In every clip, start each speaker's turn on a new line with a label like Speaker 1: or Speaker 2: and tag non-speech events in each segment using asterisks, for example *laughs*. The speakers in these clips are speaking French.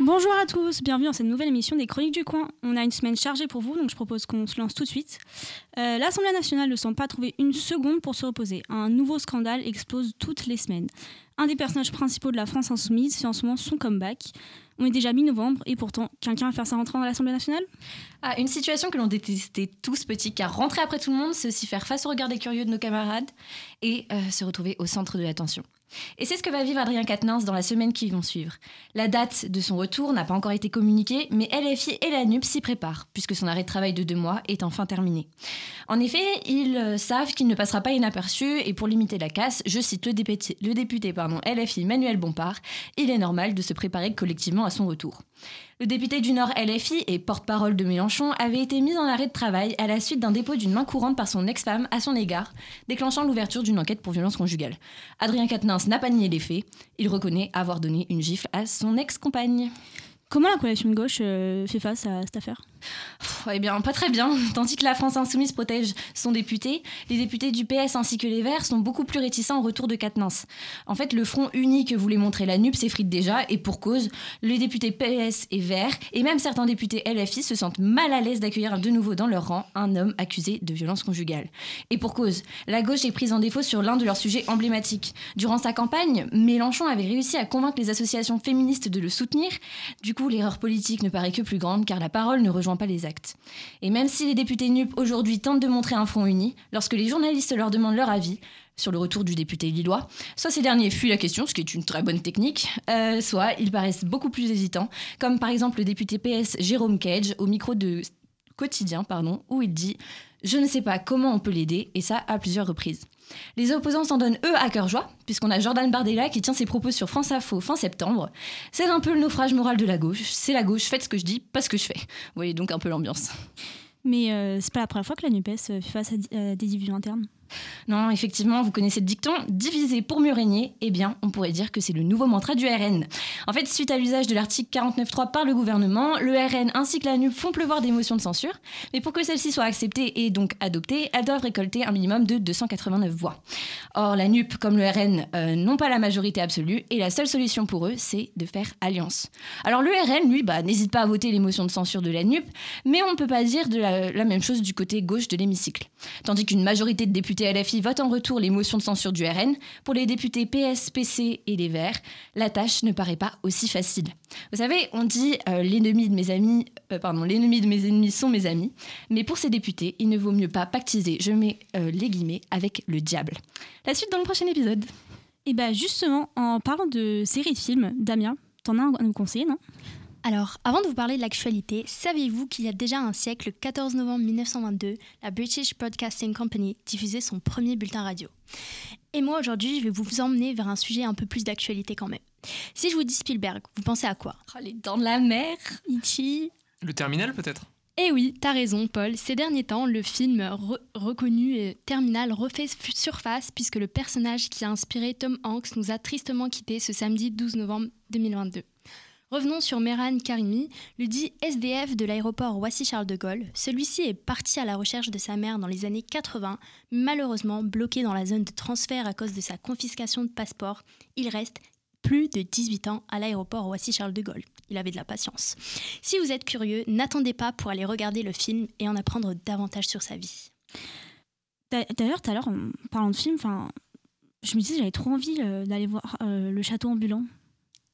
Speaker 1: Bonjour à tous, bienvenue dans cette nouvelle émission des Chroniques du Coin. On a une semaine chargée pour vous, donc je propose qu'on se lance tout de suite. Euh, L'Assemblée nationale ne semble pas trouver une seconde pour se reposer. Un nouveau scandale explose toutes les semaines. Un des personnages principaux de la France insoumise fait en ce moment son comeback. On est déjà mi-novembre et pourtant, quelqu'un va faire sa rentrée dans l'Assemblée nationale?
Speaker 2: Ah, une situation que l'on détestait tous petits, car rentrer après tout le monde, c'est aussi faire face au regard des curieux de nos camarades et euh, se retrouver au centre de l'attention. Et c'est ce que va vivre Adrien Quatennens dans la semaine qui vont suivre. La date de son retour n'a pas encore été communiquée, mais LFI et la NUP s'y préparent, puisque son arrêt de travail de deux mois est enfin terminé. En effet, ils euh, savent qu'il ne passera pas inaperçu, et pour limiter la casse, je cite le député, LFI Manuel Bompard, il est normal de se préparer collectivement à son retour. Le député du Nord LFI et porte-parole de Mélenchon avait été mis en arrêt de travail à la suite d'un dépôt d'une main courante par son ex-femme à son égard, déclenchant l'ouverture d'une enquête pour violence conjugale. Adrien Quatennens n'a pas nié les faits, il reconnaît avoir donné une gifle à son ex-compagne.
Speaker 1: Comment la coalition de gauche euh, fait face à cette affaire?
Speaker 2: Eh bien, pas très bien. *laughs* Tandis que la France insoumise protège son député, les députés du PS ainsi que les Verts sont beaucoup plus réticents au retour de Quatennens. En fait, le front uni que voulait montrer la NUP s'effrite déjà, et pour cause, les députés PS et Verts, et même certains députés LFI se sentent mal à l'aise d'accueillir de nouveau dans leur rang un homme accusé de violence conjugale. Et pour cause, la gauche est prise en défaut sur l'un de leurs sujets emblématiques. Durant sa campagne, Mélenchon avait réussi à convaincre les associations féministes de le soutenir. Du coup, l'erreur politique ne paraît que plus grande, car la parole ne rejoint pas les actes. Et même si les députés NUP aujourd'hui tentent de montrer un front uni, lorsque les journalistes leur demandent leur avis sur le retour du député lillois, soit ces derniers fuient la question, ce qui est une très bonne technique, euh, soit ils paraissent beaucoup plus hésitants, comme par exemple le député PS Jérôme Cage au micro de Quotidien, pardon, où il dit Je ne sais pas comment on peut l'aider, et ça à plusieurs reprises. Les opposants s'en donnent eux à cœur joie, puisqu'on a Jordan Bardella qui tient ses propos sur France Info fin septembre. C'est un peu le naufrage moral de la gauche. C'est la gauche, faites ce que je dis, pas ce que je fais. Vous voyez donc un peu l'ambiance.
Speaker 1: Mais euh, c'est pas la première fois que la NUPES euh, fait face à des divisions internes.
Speaker 2: Non, effectivement, vous connaissez le dicton diviser pour mieux régner. Eh bien, on pourrait dire que c'est le nouveau mantra du RN. En fait, suite à l'usage de l'article 49.3 par le gouvernement, le RN ainsi que la NUP font pleuvoir des motions de censure. Mais pour que celles-ci soient acceptées et donc adoptées, elles doivent récolter un minimum de 289 voix. Or, la NUP comme le RN euh, n'ont pas la majorité absolue et la seule solution pour eux, c'est de faire alliance. Alors le RN, lui, bah, n'hésite pas à voter les motions de censure de la NUP, mais on ne peut pas dire la même chose du côté gauche de l'hémicycle. Tandis qu'une majorité de députés LFI votent en retour les motions de censure du RN, pour les députés PS, PC et les Verts, la tâche ne paraît pas aussi facile. Vous savez, on dit euh, l'ennemi de mes amis, euh, pardon, l'ennemi de mes ennemis sont mes amis, mais pour ces députés, il ne vaut mieux pas pactiser, je mets euh, les guillemets, avec le diable. La suite dans le prochain épisode.
Speaker 1: Et bah justement, en parlant de séries de films, Damien, t'en as un à nous conseiller, non?
Speaker 3: Alors, avant de vous parler de l'actualité, saviez-vous qu'il y a déjà un siècle, le 14 novembre 1922, la British Broadcasting Company diffusait son premier bulletin radio Et moi, aujourd'hui, je vais vous emmener vers un sujet un peu plus d'actualité quand même. Si je vous dis Spielberg, vous pensez à quoi?
Speaker 2: Oh, les dents de la mer
Speaker 3: E.T.
Speaker 4: Le terminal peut-être?
Speaker 3: Eh oui, t'as raison, Paul. Ces derniers temps, le film re- reconnu et Terminal refait surface puisque le personnage qui a inspiré Tom Hanks nous a tristement quittés ce samedi 12 novembre 2022. Revenons sur Mehran Karimi, le dit SDF de l'aéroport Roissy-Charles de Gaulle. Celui-ci est parti à la recherche de sa mère dans les années 80, mais malheureusement bloqué dans la zone de transfert à cause de sa confiscation de passeport. Il reste plus de 18 ans à l'aéroport Roissy-Charles de Gaulle. Il avait de la patience. Si vous êtes curieux, n'attendez pas pour aller regarder le film et en apprendre davantage sur sa vie.
Speaker 1: D'a- D'ailleurs, tout à l'heure, parlant de film, je me disais j'avais trop envie euh, d'aller voir euh, le château ambulant.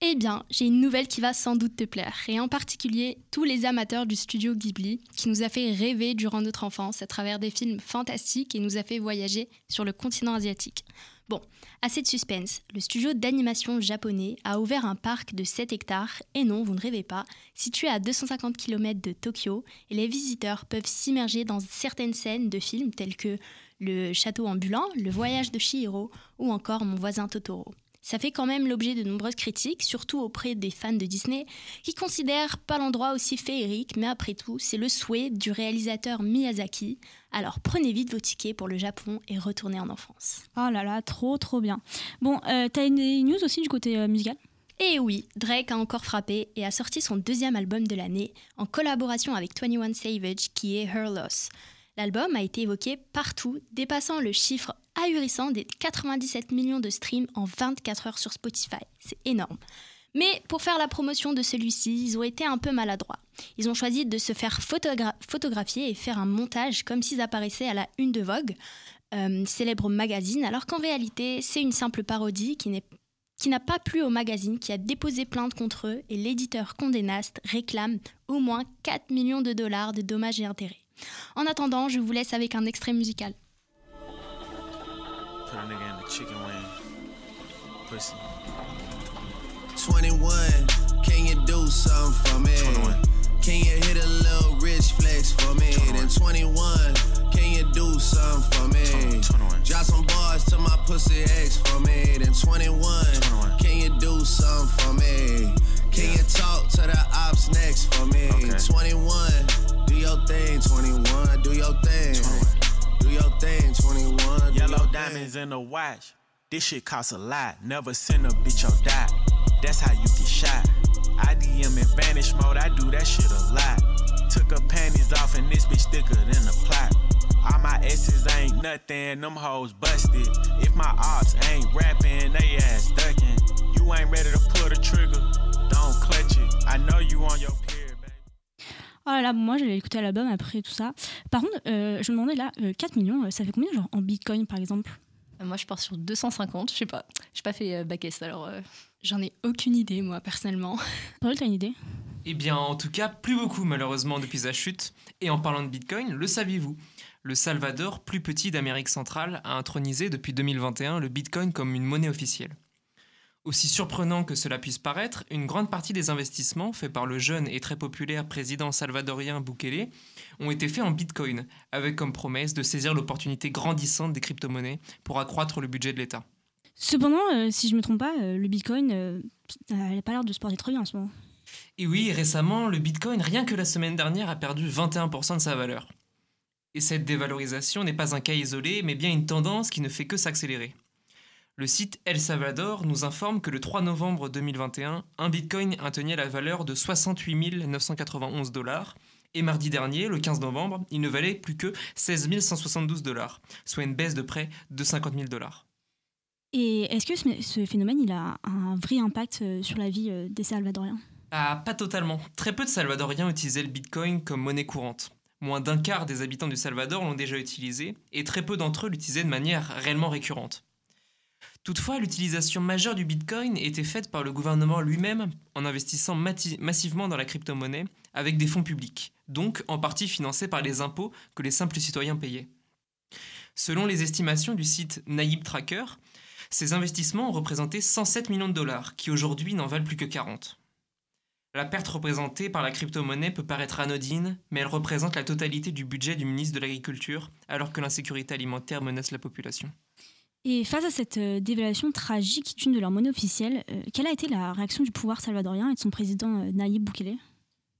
Speaker 3: Eh bien, j'ai une nouvelle qui va sans doute te plaire, et en particulier tous les amateurs du studio Ghibli, qui nous a fait rêver durant notre enfance à travers des films fantastiques et nous a fait voyager sur le continent asiatique. Bon, assez de suspense, le studio d'animation japonais a ouvert un parc de 7 hectares, et non, vous ne rêvez pas, situé à 250 km de Tokyo, et les visiteurs peuvent s'immerger dans certaines scènes de films tels que Le château ambulant, Le voyage de Chihiro ou encore Mon voisin Totoro. Ça fait quand même l'objet de nombreuses critiques, surtout auprès des fans de Disney, qui considèrent pas l'endroit aussi féerique, mais après tout, c'est le souhait du réalisateur Miyazaki. Alors prenez vite vos tickets pour le Japon et retournez en enfance.
Speaker 1: Oh là là, trop trop bien. Bon, euh, t'as une news aussi du côté euh, musical?
Speaker 3: Et oui, Drake a encore frappé et a sorti son deuxième album de l'année en collaboration avec 21 Savage qui est Her Loss. L'album a été évoqué partout, dépassant le chiffre ahurissant des 97 millions de streams en 24 heures sur Spotify. C'est énorme. Mais pour faire la promotion de celui-ci, ils ont été un peu maladroits. Ils ont choisi de se faire photographier et faire un montage comme s'ils apparaissaient à la une de Vogue, euh, célèbre magazine, alors qu'en réalité, c'est une simple parodie qui n'a pas plu au magazine, qui a déposé plainte contre eux, et l'éditeur Condé Nast réclame au moins 4 millions de dollars de dommages et intérêts. En attendant, je vous laisse avec un extrait musical.
Speaker 4: pussy. 21, can you do something for me? 21. Can you hit a little rich flex for me? 21. Then 21, can you do something for me? 21. Drop some bars to my pussy ex for me. Then 21, 21. can you do something for me? Can yeah. you talk to the ops next for me? Okay. 21, do your thing, 21, do your thing. 21. Do your thing, 21. Yellow diamonds in the watch. This shit costs a lot. Never send a bitch or die. That's how you get shot. I DM in vanish mode, I do that shit a lot. Took her panties off and this bitch thicker than a plot. All my S's ain't nothing, them hoes busted. If my ops ain't rapping, they ass ducking. You ain't ready to pull the trigger, don't clutch it. I know you on your period.
Speaker 1: Oh là là, moi j'allais écouter l'album après tout ça. Par contre, euh, je me demandais là, euh, 4 millions, ça fait combien genre en bitcoin par exemple?
Speaker 2: Moi, je pars sur 250. Je sais pas. J'ai pas fait euh, alors. Euh.
Speaker 3: J'en ai aucune idée, moi, personnellement. *laughs*
Speaker 1: Paul, t'as une idée?
Speaker 5: Eh bien, en tout cas, plus beaucoup, malheureusement, depuis sa chute. Et en parlant de Bitcoin, le saviez-vous? Le Salvador, plus petit d'Amérique centrale, a intronisé depuis 2021 le Bitcoin comme une monnaie officielle. Aussi surprenant que cela puisse paraître, une grande partie des investissements faits par le jeune et très populaire président salvadorien Bukele ont été faits en Bitcoin, avec comme promesse de saisir l'opportunité grandissante des crypto-monnaies pour accroître le budget de l'État.
Speaker 1: Cependant, euh, si je ne me trompe pas, euh, le Bitcoin euh, n'a pas l'air de se porter très bien en ce moment.
Speaker 5: Et oui, récemment, le Bitcoin, rien que la semaine dernière, a perdu 21% de sa valeur. Et cette dévalorisation n'est pas un cas isolé, mais bien une tendance qui ne fait que s'accélérer. Le site El Salvador nous informe que le 3 novembre 2021, un bitcoin atteignait la valeur de 68 991 dollars, et mardi dernier, le 15 novembre, il ne valait plus que 16 172 dollars, soit une baisse de près de 50 000 dollars.
Speaker 1: Et est-ce que ce phénomène il a un vrai impact euh, sur la vie euh, des Salvadoriens?
Speaker 5: Ah, Pas totalement. Très peu de Salvadoriens utilisaient le Bitcoin comme monnaie courante. Moins d'un quart des habitants du Salvador l'ont déjà utilisé, et très peu d'entre eux l'utilisaient de manière réellement récurrente. Toutefois, l'utilisation majeure du Bitcoin était faite par le gouvernement lui-même en investissant massivement dans la crypto-monnaie avec des fonds publics, donc en partie financés par les impôts que les simples citoyens payaient. Selon les estimations du site Naïb Tracker, ces investissements ont représenté 107 millions de dollars, qui aujourd'hui n'en valent plus que 40. La perte représentée par la crypto-monnaie peut paraître anodine, mais elle représente la totalité du budget du ministre de l'Agriculture, alors que l'insécurité alimentaire menace la population.
Speaker 1: Et face à cette euh, dévaluation tragique d'une de leur monnaie officielle, euh, quelle a été la réaction du pouvoir salvadorien et de son président euh, Nayib Bukele?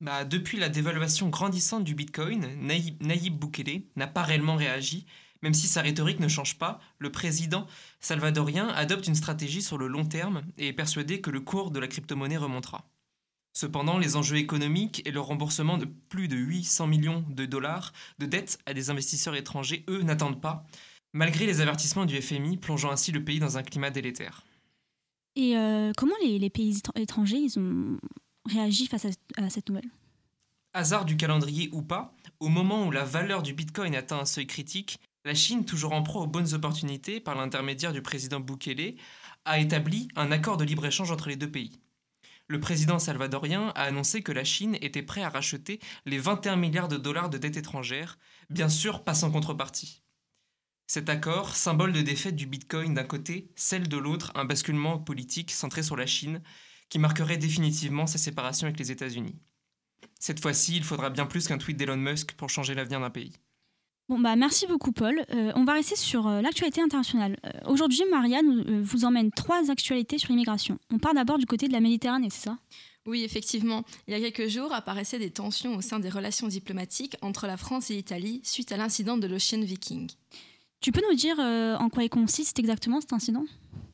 Speaker 5: Bah, Depuis la dévaluation grandissante du Bitcoin, Nayib, Nayib Bukele n'a pas réellement réagi. Même si sa rhétorique ne change pas, le président salvadorien adopte une stratégie sur le long terme et est persuadé que le cours de la crypto-monnaie remontera. Cependant, les enjeux économiques et le remboursement de plus de 800 millions de dollars de dettes à des investisseurs étrangers, eux, n'attendent pas malgré les avertissements du FMI plongeant ainsi le pays dans un climat délétère.
Speaker 1: Et euh, comment les, pays étrangers ils ont réagi face à, cette nouvelle?
Speaker 5: Hasard du calendrier ou pas, au moment où la valeur du Bitcoin atteint un seuil critique, la Chine, toujours en proie aux bonnes opportunités par l'intermédiaire du président Bukele, a établi un accord de libre-échange entre les deux pays. Le président salvadorien a annoncé que la Chine était prête à racheter les 21 milliards de dollars de dettes étrangères, bien sûr pas sans contrepartie. Cet accord, symbole de défaite du Bitcoin d'un côté, celle de l'autre, un basculement politique centré sur la Chine, qui marquerait définitivement sa séparation avec les États-Unis. Cette fois-ci, il faudra bien plus qu'un tweet d'Elon Musk pour changer l'avenir d'un pays.
Speaker 1: Bon bah merci beaucoup Paul. Euh, on va rester sur euh, l'actualité internationale. Euh, aujourd'hui, Maria vous emmène trois actualités sur l'immigration. On part d'abord du côté de la Méditerranée, c'est ça?
Speaker 6: Oui, effectivement. Il y a quelques jours apparaissaient des tensions au sein des relations diplomatiques entre la France et l'Italie suite à l'incident de l'Ocean Viking.
Speaker 1: Tu peux nous dire euh, en quoi il consiste exactement cet incident?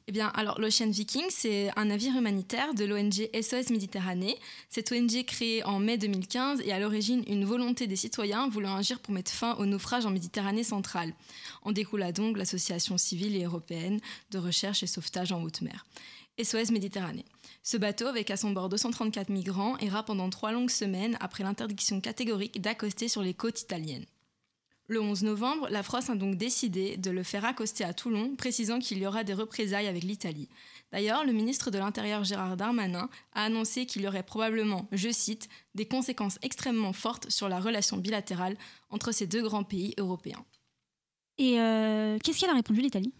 Speaker 6: Eh bien, alors l'Ocean Viking, c'est un navire humanitaire de l'ONG SOS Méditerranée. Cette ONG créée en mai 2015 et à l'origine une volonté des citoyens voulant agir pour mettre fin au naufrage en Méditerranée centrale. En découla donc l'association civile et européenne de recherche et sauvetage en haute mer. SOS Méditerranée. Ce bateau, avec à son bord 234 migrants, ira pendant trois longues semaines après l'interdiction catégorique d'accoster sur les côtes italiennes. Le 11 novembre, la France a donc décidé de le faire accoster à Toulon, précisant qu'il y aura des représailles avec l'Italie. D'ailleurs, le ministre de l'Intérieur Gérard Darmanin a annoncé qu'il y aurait probablement, je cite, des conséquences extrêmement fortes sur la relation bilatérale entre ces deux grands pays européens.
Speaker 1: Et euh, qu'est-ce qu'elle a répondu l'Italie?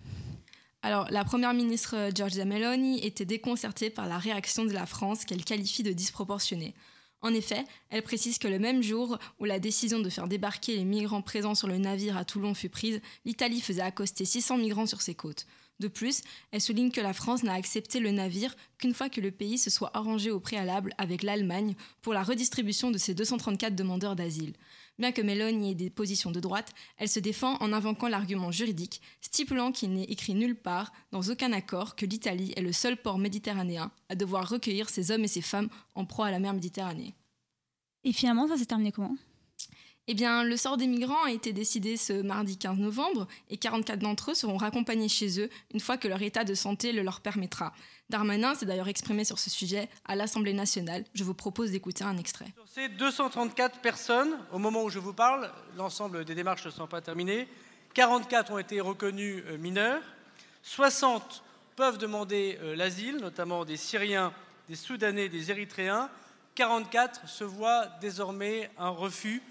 Speaker 6: Alors, la première ministre Giorgia Meloni était déconcertée par la réaction de la France qu'elle qualifie de disproportionnée. En effet, elle précise que le même jour où la décision de faire débarquer les migrants présents sur le navire à Toulon fut prise, l'Italie faisait accoster 600 migrants sur ses côtes. De plus, elle souligne que la France n'a accepté le navire qu'une fois que le pays se soit arrangé au préalable avec l'Allemagne pour la redistribution de ses 234 demandeurs d'asile. Bien que Meloni ait des positions de droite, elle se défend en invoquant l'argument juridique, stipulant qu'il n'est écrit nulle part, dans aucun accord, que l'Italie est le seul port méditerranéen à devoir recueillir ses hommes et ses femmes en proie à la mer Méditerranée.
Speaker 1: Et finalement, ça s'est terminé comment?
Speaker 6: Eh bien, le sort des migrants a été décidé ce mardi 15 novembre et 44 d'entre eux seront raccompagnés chez eux une fois que leur état de santé le leur permettra. Darmanin s'est d'ailleurs exprimé sur ce sujet à l'Assemblée nationale. Je vous propose d'écouter un extrait.
Speaker 7: Sur ces 234 personnes, au moment où je vous parle, l'ensemble des démarches ne sont pas terminées. 44 ont été reconnus euh, mineurs. 60 peuvent demander euh, l'asile, notamment des Syriens, des Soudanais, des Érythréens. 44 se voient désormais un refus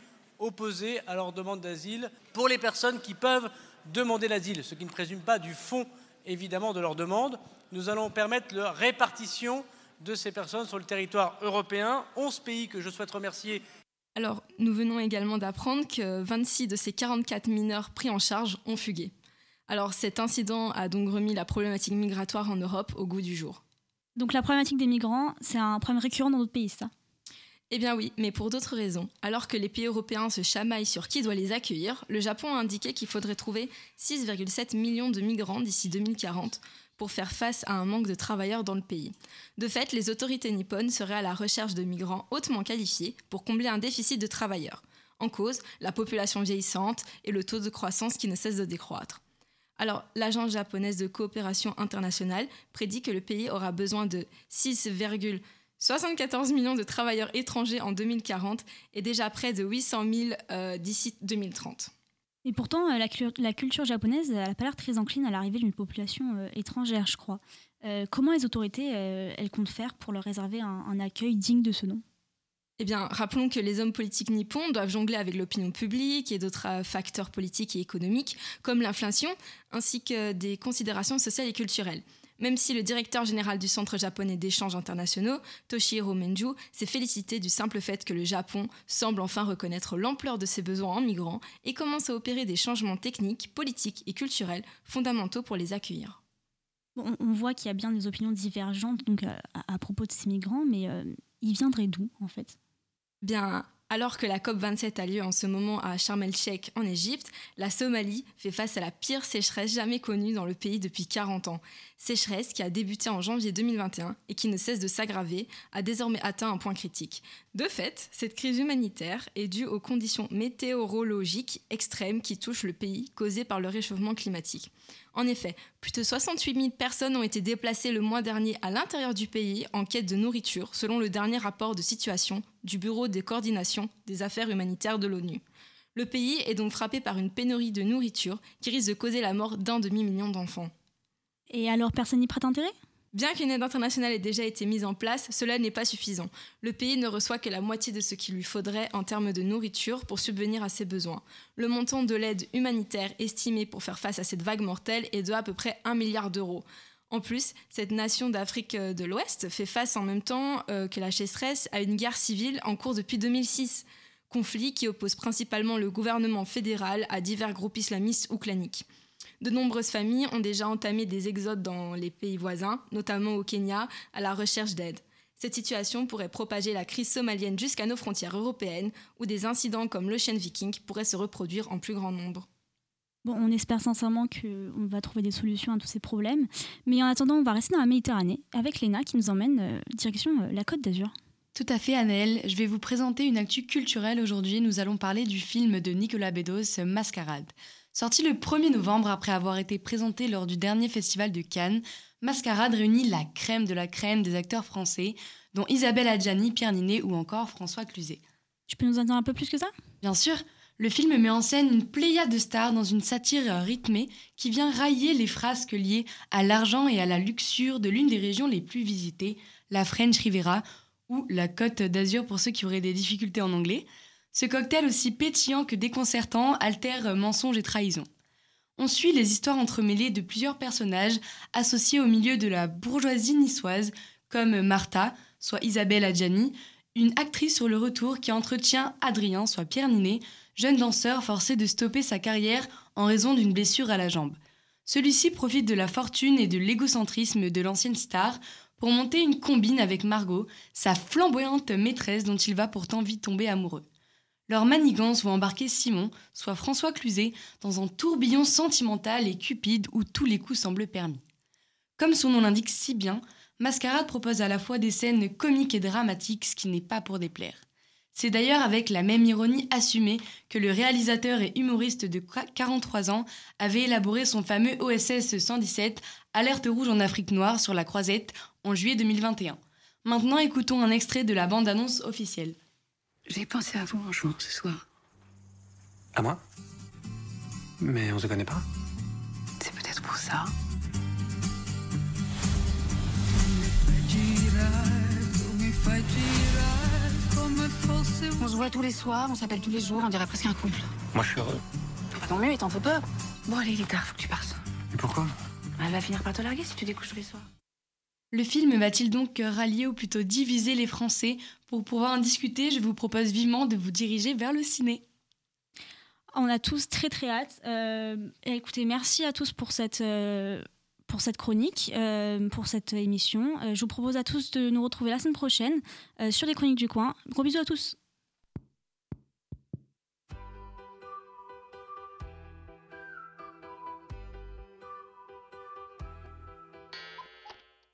Speaker 7: opposé à leur demande d'asile pour les personnes qui peuvent demander l'asile, ce qui ne présume pas du fond évidemment de leur demande. Nous allons permettre la répartition de ces personnes sur le territoire européen. 11 pays que je souhaite remercier.
Speaker 6: Alors, nous venons également d'apprendre que 26 de ces 44 mineurs pris en charge ont fugué. Alors, cet incident a donc remis la problématique migratoire en Europe au goût du jour.
Speaker 1: Donc, la problématique des migrants, c'est un problème récurrent dans d'autres pays, ça?
Speaker 6: Eh bien oui, mais pour d'autres raisons. Alors que les pays européens se chamaillent sur qui doit les accueillir, le Japon a indiqué qu'il faudrait trouver 6,7 millions de migrants d'ici 2040 pour faire face à un manque de travailleurs dans le pays. De fait, les autorités nippones seraient à la recherche de migrants hautement qualifiés pour combler un déficit de travailleurs. En cause, la population vieillissante et le taux de croissance qui ne cesse de décroître. Alors, l'agence japonaise de coopération internationale prédit que le pays aura besoin de 6, 74 millions de travailleurs étrangers en 2040 et déjà près de 800 000 euh, d'ici 2030.
Speaker 1: Et pourtant, euh, la, culture japonaise n'a pas l'air très encline à l'arrivée d'une population euh, étrangère, je crois. comment les autorités, elles comptent faire pour leur réserver un, accueil digne de ce nom?
Speaker 6: Eh bien, rappelons que les hommes politiques nippons doivent jongler avec l'opinion publique et d'autres facteurs politiques et économiques, comme l'inflation, ainsi que des considérations sociales et culturelles. Même si le directeur général du Centre japonais d'échanges internationaux, Toshihiro Menju, s'est félicité du simple fait que le Japon semble enfin reconnaître l'ampleur de ses besoins en migrants et commence à opérer des changements techniques, politiques et culturels fondamentaux pour les accueillir.
Speaker 1: on voit qu'il y a bien des opinions divergentes donc, euh, à, propos de ces migrants, mais euh, ils viendraient d'où en fait?
Speaker 6: Bien, alors que la COP27 a lieu en ce moment à Sharm el-Sheikh en Égypte, la Somalie fait face à la pire sécheresse jamais connue dans le pays depuis 40 ans. Sécheresse qui a débuté en janvier 2021 et qui ne cesse de s'aggraver, a désormais atteint un point critique. De fait, cette crise humanitaire est due aux conditions météorologiques extrêmes qui touchent le pays causées par le réchauffement climatique. En effet, plus de 68 000 personnes ont été déplacées le mois dernier à l'intérieur du pays en quête de nourriture, selon le dernier rapport de situation du Bureau de coordination des affaires humanitaires de l'ONU. Le pays est donc frappé par une pénurie de nourriture qui risque de causer la mort d'un demi-million d'enfants.
Speaker 1: Et alors personne n'y prête intérêt?
Speaker 6: Bien qu'une aide internationale ait déjà été mise en place, cela n'est pas suffisant. Le pays ne reçoit que la moitié de ce qu'il lui faudrait en termes de nourriture pour subvenir à ses besoins. Le montant de l'aide humanitaire estimé pour faire face à cette vague mortelle est de à peu près 1 milliard d'euros. En plus, cette nation d'Afrique de l'Ouest fait face en même temps euh, que la sécheresse à une guerre civile en cours depuis 2006, conflit qui oppose principalement le gouvernement fédéral à divers groupes islamistes ou claniques. De nombreuses familles ont déjà entamé des exodes dans les pays voisins, notamment au Kenya, à la recherche d'aide. Cette situation pourrait propager la crise somalienne jusqu'à nos frontières européennes, où des incidents comme l'Ocean Viking pourraient se reproduire en plus grand nombre.
Speaker 1: Bon, on espère sincèrement qu'on va trouver des solutions à tous ces problèmes. Mais en attendant, on va rester dans la Méditerranée avec Léna qui nous emmène euh, direction euh, la Côte d'Azur.
Speaker 8: Tout à fait, Annelle. Je vais vous présenter une actu culturelle aujourd'hui. Nous allons parler du film de Nicolas Bedos, Mascarade. Sorti le 1er novembre après avoir été présenté lors du dernier festival de Cannes, Mascarade réunit la crème de la crème des acteurs français, dont Isabelle Adjani, Pierre Ninet ou encore François Cluzet.
Speaker 1: Tu peux nous en dire un peu plus que ça?
Speaker 8: Bien sûr, le film met en scène une pléiade de stars dans une satire rythmée qui vient railler les frasques liées à l'argent et à la luxure de l'une des régions les plus visitées, la French Riviera ou la Côte d'Azur pour ceux qui auraient des difficultés en anglais. Ce cocktail aussi pétillant que déconcertant altère mensonges et trahison. On suit les histoires entremêlées de plusieurs personnages associés au milieu de la bourgeoisie niçoise, comme Martha, soit Isabelle Adjani, une actrice sur le retour qui entretient Adrien, soit Pierre Ninet, jeune danseur forcé de stopper sa carrière en raison d'une blessure à la jambe. Celui-ci profite de la fortune et de l'égocentrisme de l'ancienne star pour monter une combine avec Margot, sa flamboyante maîtresse dont il va pourtant vite tomber amoureux. Leur manigance vont embarquer Simon, soit François Cluzet, dans un tourbillon sentimental et cupide où tous les coups semblent permis. Comme son nom l'indique si bien, Mascarade propose à la fois des scènes comiques et dramatiques, ce qui n'est pas pour déplaire. C'est d'ailleurs avec la même ironie assumée que le réalisateur et humoriste de 43 ans avait élaboré son fameux OSS 117, Alerte rouge en Afrique noire sur la croisette, en juillet 2021. Maintenant, écoutons un extrait de la bande-annonce officielle.
Speaker 9: J'ai pensé à vous en jouant ce soir.
Speaker 10: À moi? Mais on se connaît pas?
Speaker 9: C'est peut-être pour ça. On se voit tous les soirs, on s'appelle tous les jours, on dirait presque un couple.
Speaker 10: Moi, je suis heureux.
Speaker 9: Bah, tant mieux, il t'en faut peu. Bon, allez, il est tard, faut que tu partes.
Speaker 10: Et pourquoi?
Speaker 9: Elle va finir par te larguer si tu découches tous les soirs.
Speaker 8: Le film va-t-il donc rallier ou plutôt diviser les Français? Pour pouvoir en discuter, je vous propose vivement de vous diriger vers le ciné.
Speaker 1: On a tous très très hâte. Euh, écoutez, merci à tous pour cette, euh, pour cette chronique, euh, pour cette émission. Euh, je vous propose à tous de nous retrouver la semaine prochaine euh, sur les chroniques du coin. Gros bisous à tous.